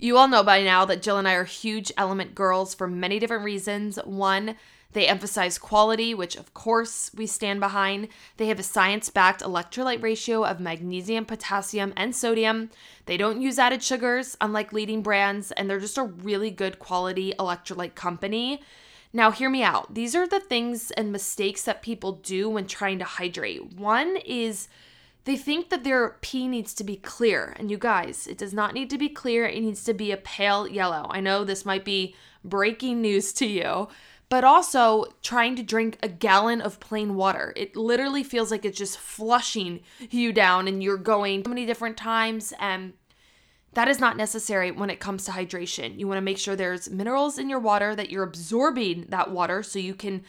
You all know by now that Jill and I are huge LMNT girls for many different reasons. One, they emphasize quality, which of course we stand behind. They have a science backed electrolyte ratio of magnesium, potassium, and sodium. They don't use added sugars, unlike leading brands, and they're just a really good quality electrolyte company. Now, hear me out. These are the things and mistakes that people do when trying to hydrate. One is they think that their pee needs to be clear. And you guys, it does not need to be clear. It needs to be a pale yellow. I know this might be breaking news to you, but also trying to drink a gallon of plain water. It literally feels like it's just flushing you down and you're going so many different times. And that is not necessary when it comes to hydration. You want to make sure there's minerals in your water, that you're absorbing that water so you can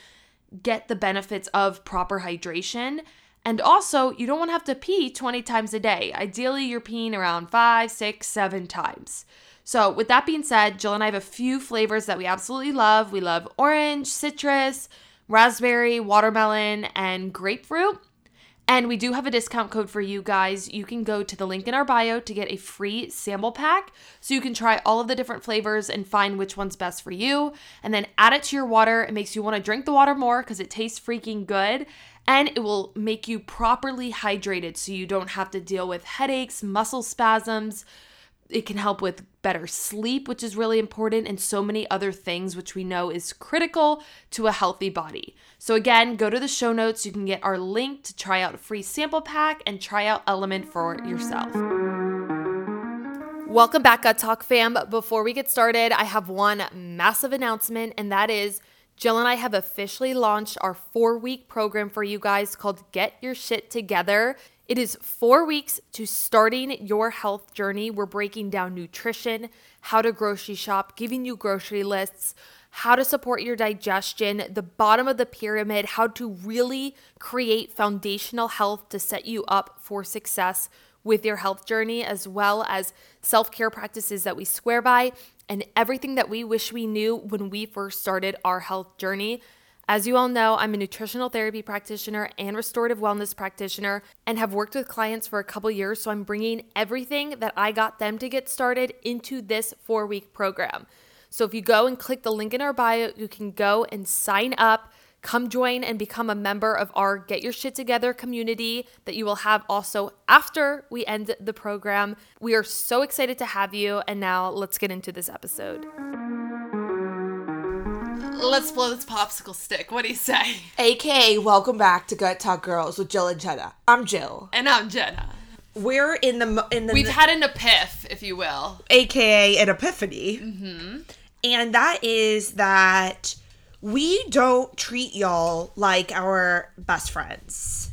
get the benefits of proper hydration. And also, you don't want to have to pee 20 times a day. Ideally, you're peeing around five, six, seven times. So, with that being said, Jill and I have a few flavors that we absolutely love. We love orange, citrus, raspberry, watermelon, and grapefruit. And we do have a discount code for you guys. You can go to the link in our bio to get a free sample pack so you can try all of the different flavors and find which one's best for you. And then add it to your water. It makes you want to drink the water more because it tastes freaking good. And it will make you properly hydrated so you don't have to deal with headaches, muscle spasms, it can help with better sleep, which is really important, and so many other things, which we know is critical to a healthy body. So, again, go to the show notes. You can get our link to try out a free sample pack and try out LMNT for yourself. Welcome back, Gut Talk fam. Before we get started, I have one massive announcement, and that is Jill and I have officially launched our four week program for you guys called Get Your Shit Together. It is four weeks to starting your health journey. We're breaking down nutrition, how to grocery shop, giving you grocery lists, how to support your digestion, the bottom of the pyramid, how to really create foundational health to set you up for success with your health journey, as well as self care practices that we swear by and everything that we wish we knew when we first started our health journey. As you all know, I'm a nutritional therapy practitioner and restorative wellness practitioner and have worked with clients for a couple years. So I'm bringing everything that I got them to get started into this four week program. So if you go and click the link in our bio, you can go and sign up. Come join and become a member of our Get Your Shit Together community that you will have also after we end the program. We are so excited to have you. And now let's get into this episode. Let's blow this popsicle stick. What do you say? AKA, welcome back to Gut Talk Girls with Jill and Jenna. I'm Jill. And I'm Jenna. We're in the in the We've had an epiph, if you will. AKA an epiphany. Mm-hmm. And that is that we don't treat y'all like our best friends.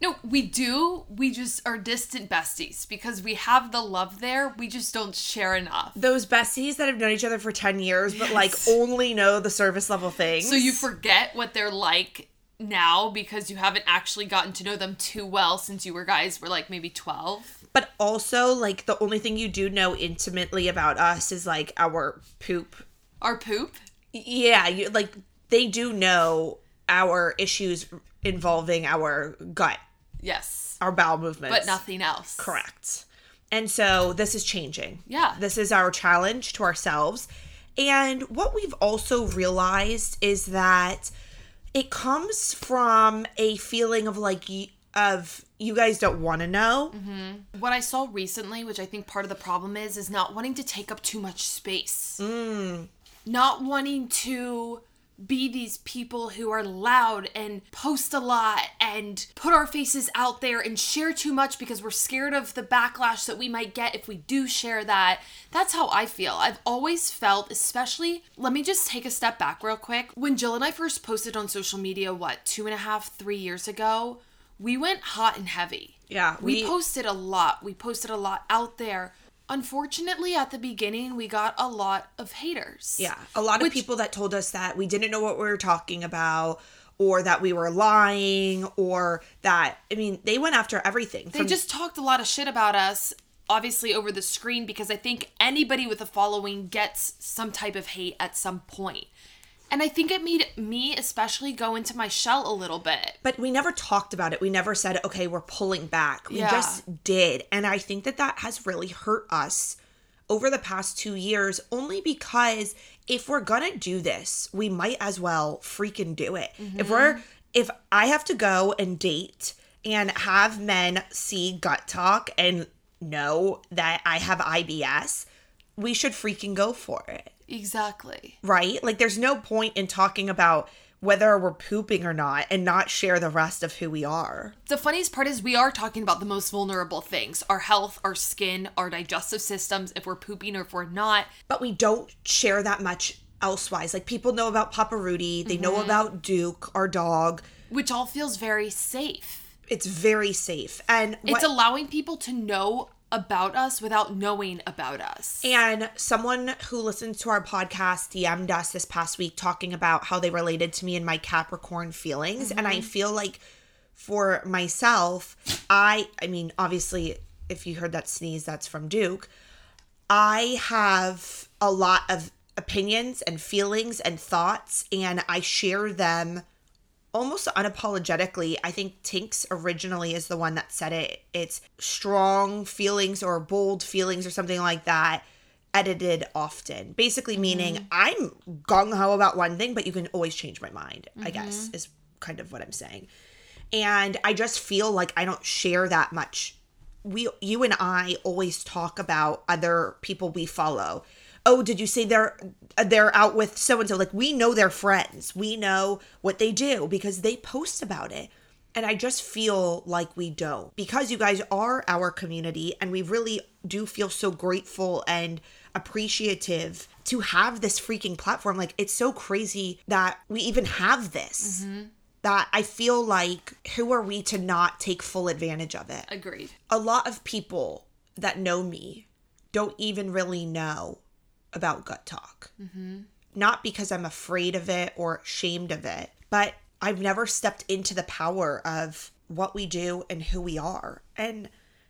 No, we do. We just are distant besties because we have the love there. We just don't share enough. Those besties that have known each other for 10 years, but like only know the service level things. So you forget what they're like now because you haven't actually gotten to know them too well since you were guys were like maybe 12. But also, like, the only thing you do know intimately about us is like our poop. Our poop? Yeah, you like, they do know our issues involving our gut Yes. our bowel movements. But nothing else. Correct. And so this is changing. Yeah. This is our challenge to ourselves. And what we've also realized is that it comes from a feeling of like of you guys don't want to know. Mm-hmm. What I saw recently, which I think part of the problem is, is not wanting to take up too much space. Mm. Not wanting to be these people who are loud and post a lot and put our faces out there and share too much because we're scared of the backlash that we might get if we do share that. That's how I feel. I've always felt, especially, let me just take a step back real quick. When Jill and I first posted on social media, what, two and a half, three years ago, we went hot and heavy. Yeah, We, we- posted a lot. We posted a lot out there. Unfortunately, at the beginning, we got a lot of haters. Yeah, a lot of people that told us that we didn't know what we were talking about or that we were lying or that I mean, they went after everything. They just talked a lot of shit about us, obviously over the screen, because I think anybody with a following gets some type of hate at some point. And I think it made me especially go into my shell a little bit. but we never talked about it. We never said, "Okay, we're pulling back." We Yeah. just did. And I think that that has really hurt us over the past 2 years only because if we're going to do this, we might as well freaking do it. If we're mm-hmm. if I have to go and date and have men see gut talk and know that I have IBS, we should freaking go for it Exactly. right? Like there's no point in talking about whether we're pooping or not and not share the rest of who we are. The funniest part is we are talking about the most vulnerable things our health, our skin, our digestive systems, if we're pooping or if we're not. But we don't share that much elsewise. Like people know about Papa Rudy, they know mm-hmm. about Duke, our dog. which all feels very safe. It's very safe. And It's allowing people to know about us without knowing about us. And someone who listens to our podcast DM'd us this past week talking about how they related to me and my Capricorn feelings. And I mm-hmm. feel like for myself, I, I mean, obviously, if you heard that sneeze, that's from Duke. I have a lot of opinions and feelings and thoughts, and I share them almost unapologetically. I think Tinks originally is the one that said it. It's strong feelings or bold feelings or something like that, edited often. Basically, mm-hmm. meaning I'm gung ho about one thing, but you can always change my mind, I mm-hmm. guess, is kind of what I'm saying. And I just feel like I don't share that much. We, you and I always talk about other people we follow. Oh, did you say they're they're out with so and so? Like we know they're friends. We know what they do because they post about it. And I just feel like we don't because you guys are our community and we really do feel so grateful and appreciative to have this freaking platform. Like it's so crazy that we even have this. Mm-hmm. That I feel like who are we to not take full advantage of it? Agreed. a lot of people that know me don't even really know about gut talk. Mm-hmm. Not because I'm afraid of it or shamed of it, but I've never stepped into the power of what we do and who we are. And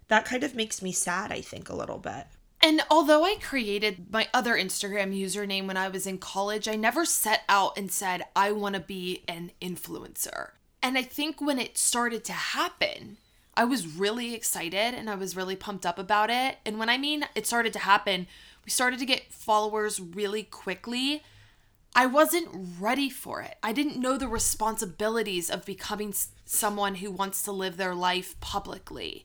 that kind of makes me sad, I think, a little bit. And although I created my other Instagram username when I was in college, I never set out and said, I want to be an influencer. And I think when it started to happen, I was really excited and I was really pumped up about it. And when I mean it started to happen, we started to get followers really quickly. I wasn't ready for it. I didn't know the responsibilities of becoming s- someone who wants to live their life publicly.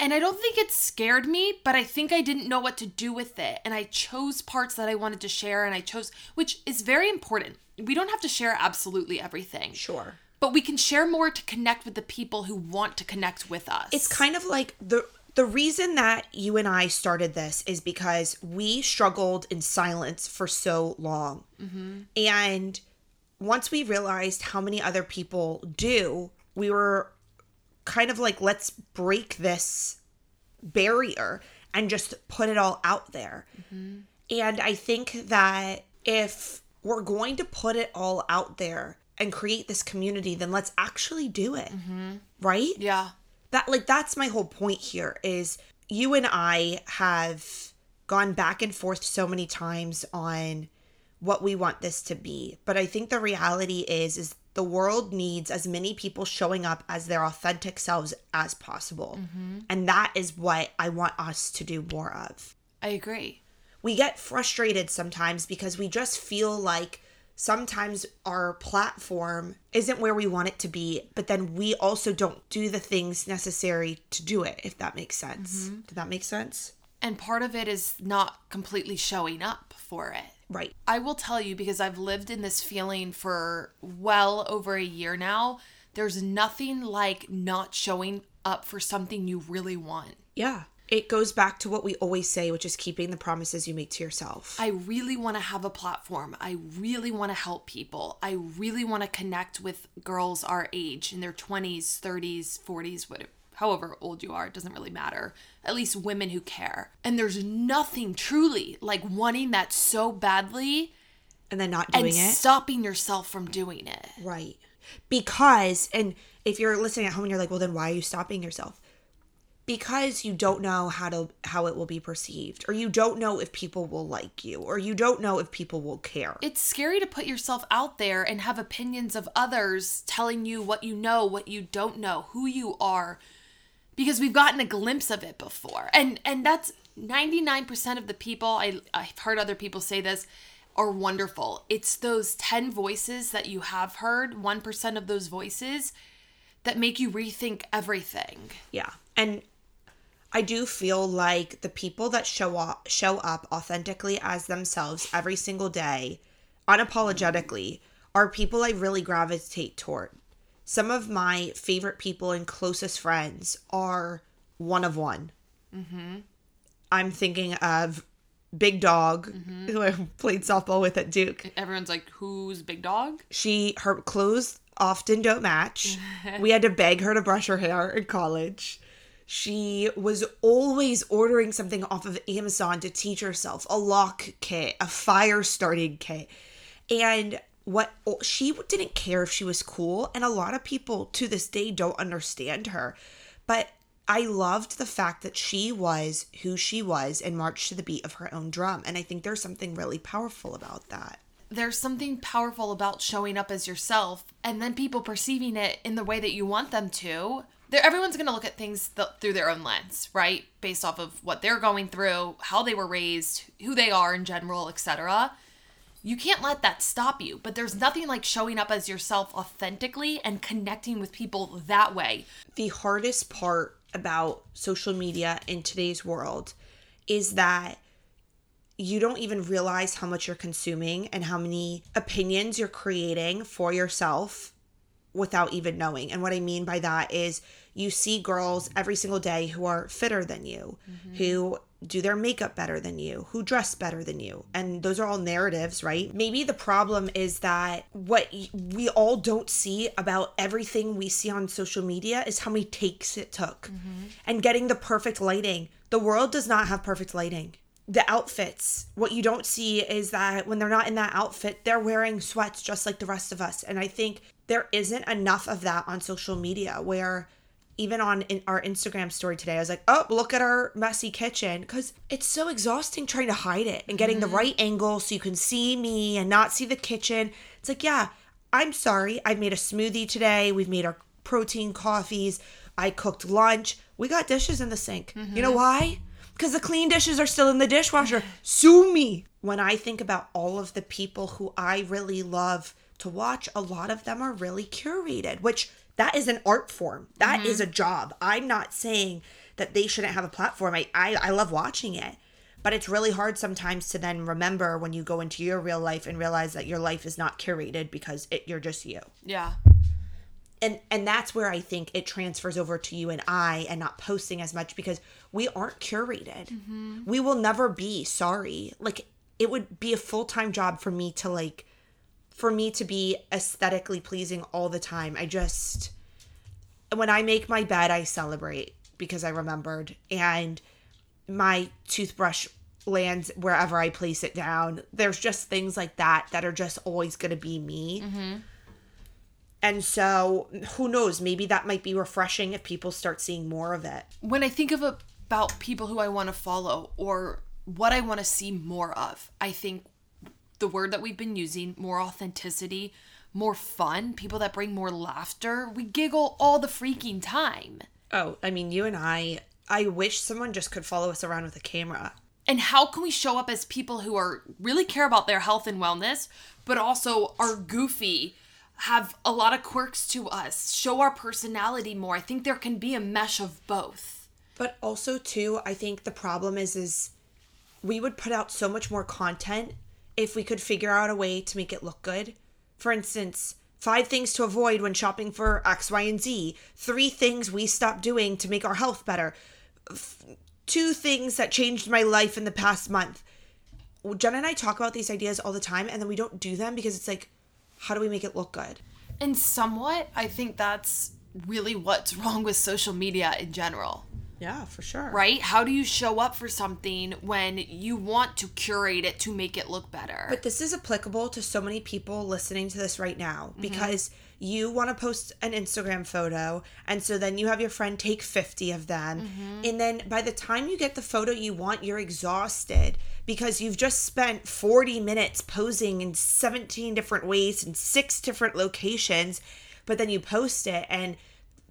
And I don't think it scared me, but I think I didn't know what to do with it. And I chose parts that I wanted to share, and I chose, which is very important. We don't have to share absolutely everything, Sure. but we can share more to connect with the people who want to connect with us. It's kind of like the the reason that you and I started this is because we struggled in silence for so long. Mm-hmm. And once we realized how many other people do, we were kind of like, let's break this barrier and just put it all out there. Mm-hmm. And I think that if we're going to put it all out there and create this community, then let's actually do it. Mm-hmm. Right? yeah. That like that's my whole point here is you and I have gone back and forth so many times on what we want this to be. But i think the reality is is the world needs as many people showing up as their authentic selves as possible. Mm-hmm. And that is what i want us to do more of. I agree. we get frustrated sometimes because we just feel like sometimes our platform isn't where we want it to be, but then we also don't do the things necessary to do it, if that makes sense. Mm-hmm. Did that make sense? And part of it is not completely showing up for it. Right. I will tell you because I've lived in this feeling for well over a year now. There's nothing like not showing up for something you really want. Yeah. It goes back to what we always say, which is keeping the promises you make to yourself. I really want to have a platform. I really want to help people. I really want to connect with girls our age in their 20s, 30s, 40s, whatever, however old you are, it doesn't really matter. At least women who care. And there's nothing truly like wanting that so badly and then not doing and it. stopping yourself from doing it. Right. Because, and if you're listening at home and you're like, well, then why are you stopping yourself? Because you don't know how to how it will be perceived, or you don't know if people will like you, or you don't know if people will care. It's scary to put yourself out there and have opinions of others telling you what you know, what you don't know, who you are, because we've gotten a glimpse of it before. And and that's 99% of the people I I've heard other people say this are wonderful. It's those 10 voices that you have heard, 1% of those voices that make you rethink everything. Yeah. And I do feel like the people that show up show up authentically as themselves every single day, unapologetically, are people I really gravitate toward. Some of my favorite people and closest friends are one of one. Mm-hmm. I'm thinking of Big Dog, who I played softball with at Duke. Everyone's like, "Who's Big Dog?" She her clothes often don't match. we had to beg her to brush her hair in college. She was always ordering something off of Amazon to teach herself a lock kit, a fire starting kit. And what she didn't care if she was cool and a lot of people to this day don't understand her. But I loved the fact that she was who she was and marched to the beat of her own drum. And I think there's something really powerful about that there's something powerful about showing up as yourself and then people perceiving it in the way that you want them to. Everyone's going to look at things th- through their own lens, right? Based off of what they're going through, how they were raised, who they are in general, etc. You can't let that stop you, but there's nothing like showing up as yourself authentically and connecting with people that way. The hardest part about social media in today's world is that you don't even realize how much you're consuming and how many opinions you're creating for yourself without even knowing. And what I mean by that is you see girls every single day who are fitter than you, mm-hmm. who do their makeup better than you, who dress better than you. And those are all narratives, right? Maybe the problem is that what we all don't see about everything we see on social media is how many takes it took mm-hmm. and getting the perfect lighting. The world does not have perfect lighting the outfits. What you don't see is that when they're not in that outfit, they're wearing sweats just like the rest of us. And I think there isn't enough of that on social media where even on in our Instagram story today, I was like, oh, look at our messy kitchen. Because it's so exhausting trying to hide it and getting mm-hmm. the right angle so you can see me and not see the kitchen. It's like, yeah, I'm sorry. I made a smoothie today. We've made our protein coffees. I cooked lunch. We got dishes in the sink. Mm-hmm. You know why? because the clean dishes are still in the dishwasher. Sue me. When I think about all of the people who I really love to watch, a lot of them are really curated, which that is an art form. That mm-hmm. is a job. I'm not saying that they shouldn't have a platform. I, I, I love watching it. But it's really hard sometimes to then remember when you go into your real life and realize that your life is not curated because it, you're just you. Yeah and and that's where i think it transfers over to you and i and not posting as much because we aren't curated mm-hmm. we will never be sorry like it would be a full-time job for me to like for me to be aesthetically pleasing all the time. I just when i make my bed i celebrate because i remembered. And my toothbrush lands wherever i place it down. There's just things like that that are just always going to be me. Mm-hmm. And so, who knows? Maybe that might be refreshing if people start seeing more of it. When I think of a, about people who I want to follow or what I want to see more of, I think the word that we've been using more authenticity, more fun, people that bring more laughter. We giggle all the freaking time. Oh, I mean, you and I, I wish someone just could follow us around with a camera. And how can we show up as people who are really care about their health and wellness, but also are goofy? have a lot of quirks to us, show our personality more. I think there can be a mesh of both. But also too, I think the problem is is we would put out so much more content if we could figure out a way to make it look good. For instance, five things to avoid when shopping for X, Y, and Z, three things we stopped doing to make our health better, F- two things that changed my life in the past month. Jen and I talk about these ideas all the time, and then we don't do them because it's like, how do we make it look good? And somewhat, I think that's really what's wrong with social media in general. Yeah, for sure. Right? How do you show up for something when you want to curate it to make it look better? But this is applicable to so many people listening to this right now mm-hmm. because you want to post an Instagram photo and so then you have your friend take 50 of them mm-hmm. and then by the time you get the photo you want you're exhausted because you've just spent 40 minutes posing in 17 different ways in six different locations but then you post it and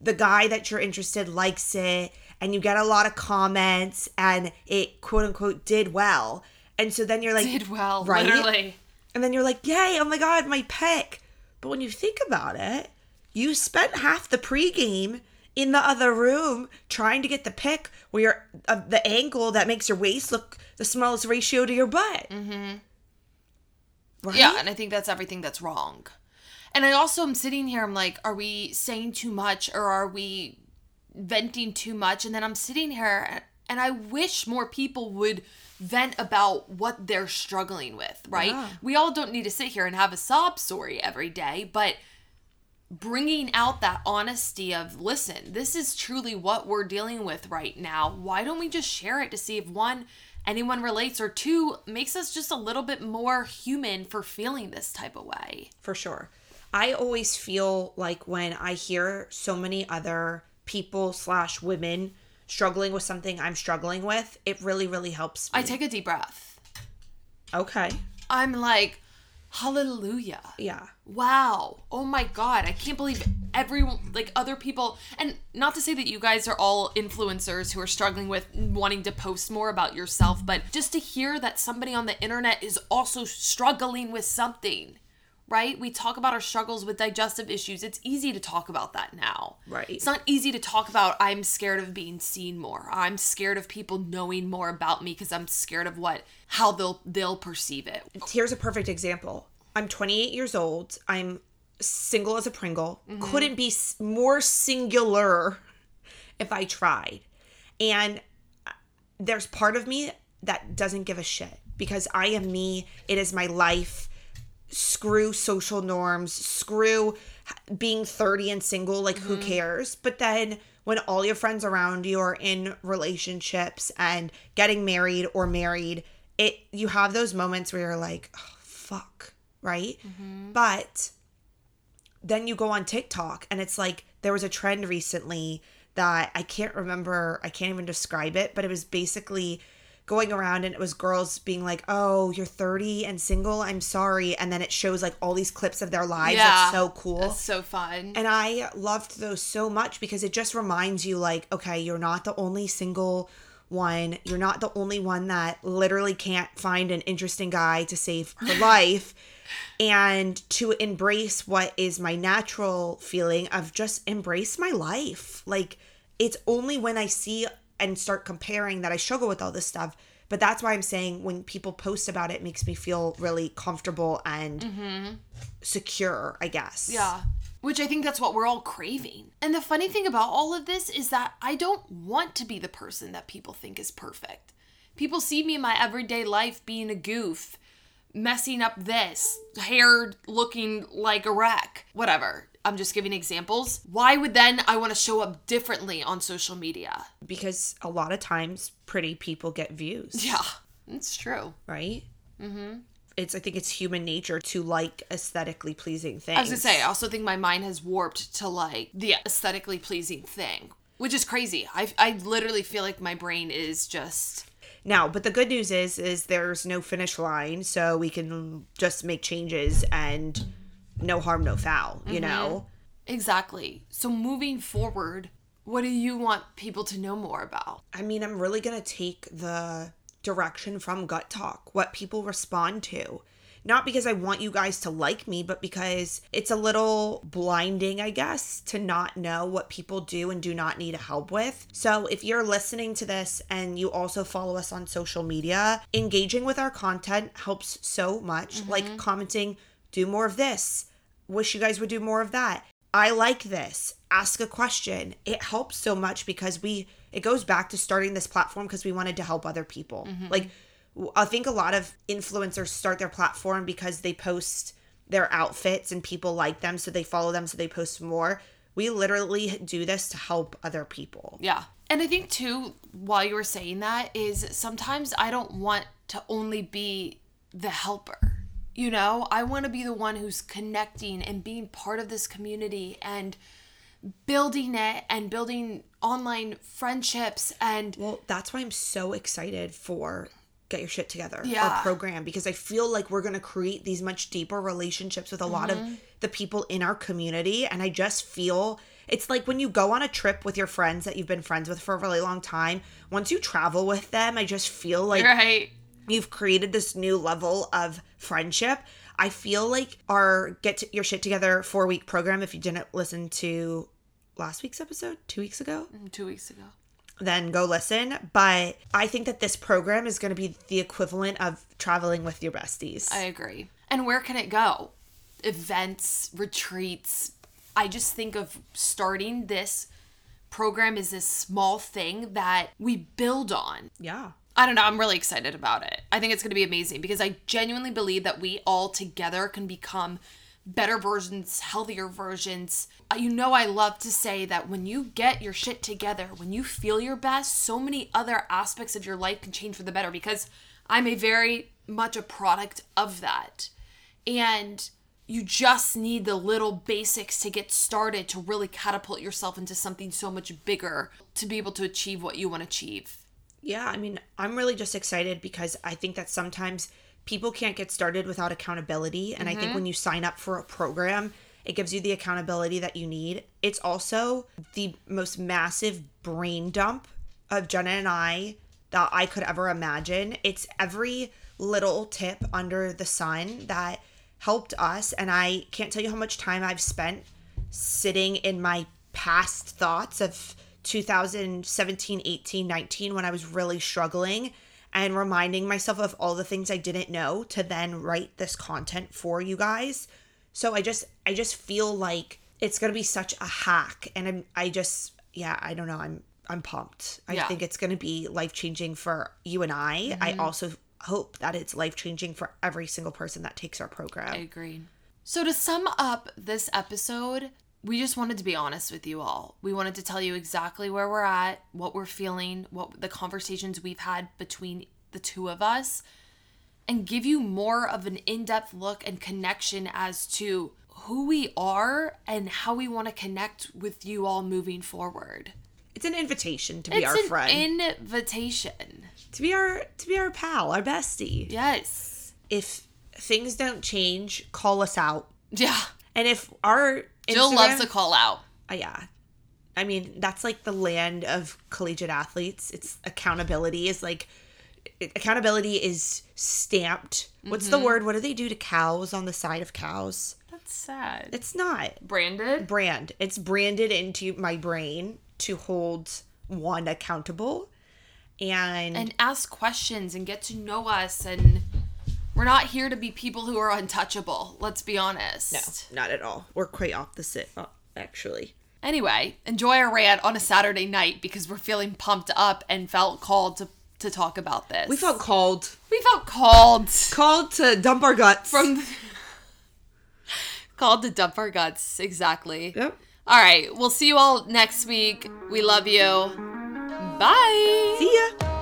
the guy that you're interested likes it and you get a lot of comments and it quote unquote did well and so then you're like did well, right? literally. and then you're like yay oh my god my pick but when you think about it you spent half the pregame in the other room trying to get the pick where you're uh, the angle that makes your waist look the smallest ratio to your butt mm-hmm. right? Yeah, and I think that's everything that's wrong. And I also am sitting here, I'm like, are we saying too much or are we venting too much? And then I'm sitting here and I wish more people would vent about what they're struggling with, right? Yeah. We all don't need to sit here and have a sob story every day, but bringing out that honesty of listen this is truly what we're dealing with right now why don't we just share it to see if one anyone relates or two makes us just a little bit more human for feeling this type of way for sure. I always feel like when I hear so many other people slash women struggling with something I'm struggling with, it really, really helps me. i take a deep breath okay. i'm like hallelujah Yeah. wow oh my god i can't believe everyone like other people and not to say that you guys are all influencers who are struggling with wanting to post more about yourself but just to hear that somebody on the internet is also struggling with something right we talk about our struggles with digestive issues it's easy to talk about that now Right. it's not easy to talk about i'm scared of being seen more i'm scared of people knowing more about me because i'm scared of what how they'll they'll perceive it Here's a perfect example. I'm 28 years old. I'm single as a Pringle. Mm-hmm. Couldn't be more singular if I tried. And there's part of me that doesn't give a shit because I am me. It is my life. Screw social norms. Screw being 30 and single. Like, who mm-hmm. cares? But then when all your friends around you are in relationships and getting married or married, it you have those moments where you're like, oh, fuck, right? Mm-hmm. But then you go on TikTok and it's like there was a trend recently that I can't remember, I can't even describe it, but it was basically going around and it was girls being like, "Oh, you're 30 and single. I'm sorry." And then it shows like all these clips of their lives. That's so cool. That's so fun. And I loved those so much because it just reminds you, like, okay, you're not the only single one. You're not the only one that literally can't find an interesting guy to save her life. And to embrace what is my natural feeling of just embrace my life. Like, it's only when I see and start comparing that I struggle with all this stuff. But that's why I'm saying when people post about it, it makes me feel really comfortable and mm-hmm. secure, I guess. Yeah. Which I think that's what we're all craving. And the funny thing about all of this is that I don't want to be the person that people think is perfect. People see me in my everyday life being a goof, messing up this, hair looking like a wreck, whatever. I'm just giving examples. Why would then I want to show up differently on social media? because a lot of times pretty people get views Yeah, it's true. right mm-hmm it's i think it's human nature to like aesthetically pleasing things I was gonna say, I also think my mind has warped to like the aesthetically pleasing thing, which is crazy. I, I literally feel like my brain is just now but the good news is is there's no finish line so we can just make changes and no harm no foul you mm-hmm. know Exactly. So moving forward, what do you want people to know more about? i mean i'm really gonna take the direction from gut talk what people respond to not because I want you guys to like me, but because it's a little blinding, I guess, to not know what people do and do not need help with. So if you're listening to this and you also follow us on social media, engaging with our content helps so much. Like mm-hmm. commenting, do more of this. Wish you guys would do more of that. I like this. Ask a question. It helps so much because we, it goes back to starting this platform because we wanted to help other people. Mm-hmm. Like, I think a lot of influencers start their platform because they post their outfits and people like them, so they follow them, so they post more. we literally do this to help other people. Yeah. And I think too, while you were saying that, is sometimes I don't want to only be the helper. You know, I want to be the one who's connecting and being part of this community and building it and building online friendships and Well, that's why I'm so excited for Get Your Shit Together, Yeah. our program, because I feel like we're going to create these much deeper relationships with a lot Mm-hmm. of the people in our community. And I just feel it's like when you go on a trip with your friends that you've been friends with for a really long time, once you travel with them, I just feel like right. You've created this new level of friendship. I feel like our Get Your Shit Together four week program, if you didn't listen to last week's episode, two weeks ago, mm, Two weeks ago. then go listen. But I think that this program is going to be the equivalent of traveling with your besties. I agree. And where can it go? Events, retreats. I just think of starting this program as this small thing that we build on. yeah. I don't know. I'm really excited about it. I think it's going to be amazing because I genuinely believe that we all together can become better versions, healthier versions. Uh, You know, I love to say that when you get your shit together, when you feel your best, so many other aspects of your life can change for the better because I'm a very much a product of that. And you just need the little basics to get started to really catapult yourself into something so much bigger to be able to achieve what you want to achieve. Yeah, I mean, I'm really just excited because I think that sometimes people can't get started without accountability. And I think mm-hmm. when you sign up for a program, it gives you the accountability that you need. It's also the most massive brain dump of Jenna and I that I could ever imagine. It's every little tip under the sun that helped us. And I can't tell you how much time I've spent sitting in my past thoughts of 2017, 18, 19 when I was really struggling and reminding myself of all the things I didn't know to then write this content for you guys. So I just I just feel like it's going to be such a hack and I'm I just yeah, I don't know. I'm I'm pumped. I Yeah. think it's going to be life-changing for you and I. I mm-hmm. also hope that it's life-changing for every single person that takes our program. I agree. So, to sum up this episode, we just wanted to be honest with you all. We wanted to tell you exactly where we're at, what we're feeling, what the conversations we've had between the two of us, and give you more of an in depth look and connection as to who we are and how we want to connect with you all moving forward. It's an invitation to be It's our an friend. invitation. to be our to be our pal, our bestie. Yes. If things don't change, call us out. Yeah. And if our Jill Instagram- loves a call out. Uh, yeah. I mean, that's like the land of collegiate athletes. It's accountability is like accountability is stamped. What's Mm-hmm. the word? What do they do to cows on the side of cows? That's sad. It's not Branded? brand. It's branded into my brain to hold one accountable. And, and ask questions and get to know us and we're not here to be people who are untouchable let's be honest. No, not at all. We're quite opposite, uh, actually. anyway enjoy our rant on a saturday night because we're feeling pumped up and felt called to, to talk about this. We felt called. We felt called. Called to dump our guts. From called to dump our guts exactly. Yep. all right we'll see you all next week. We love you. Bye. See ya.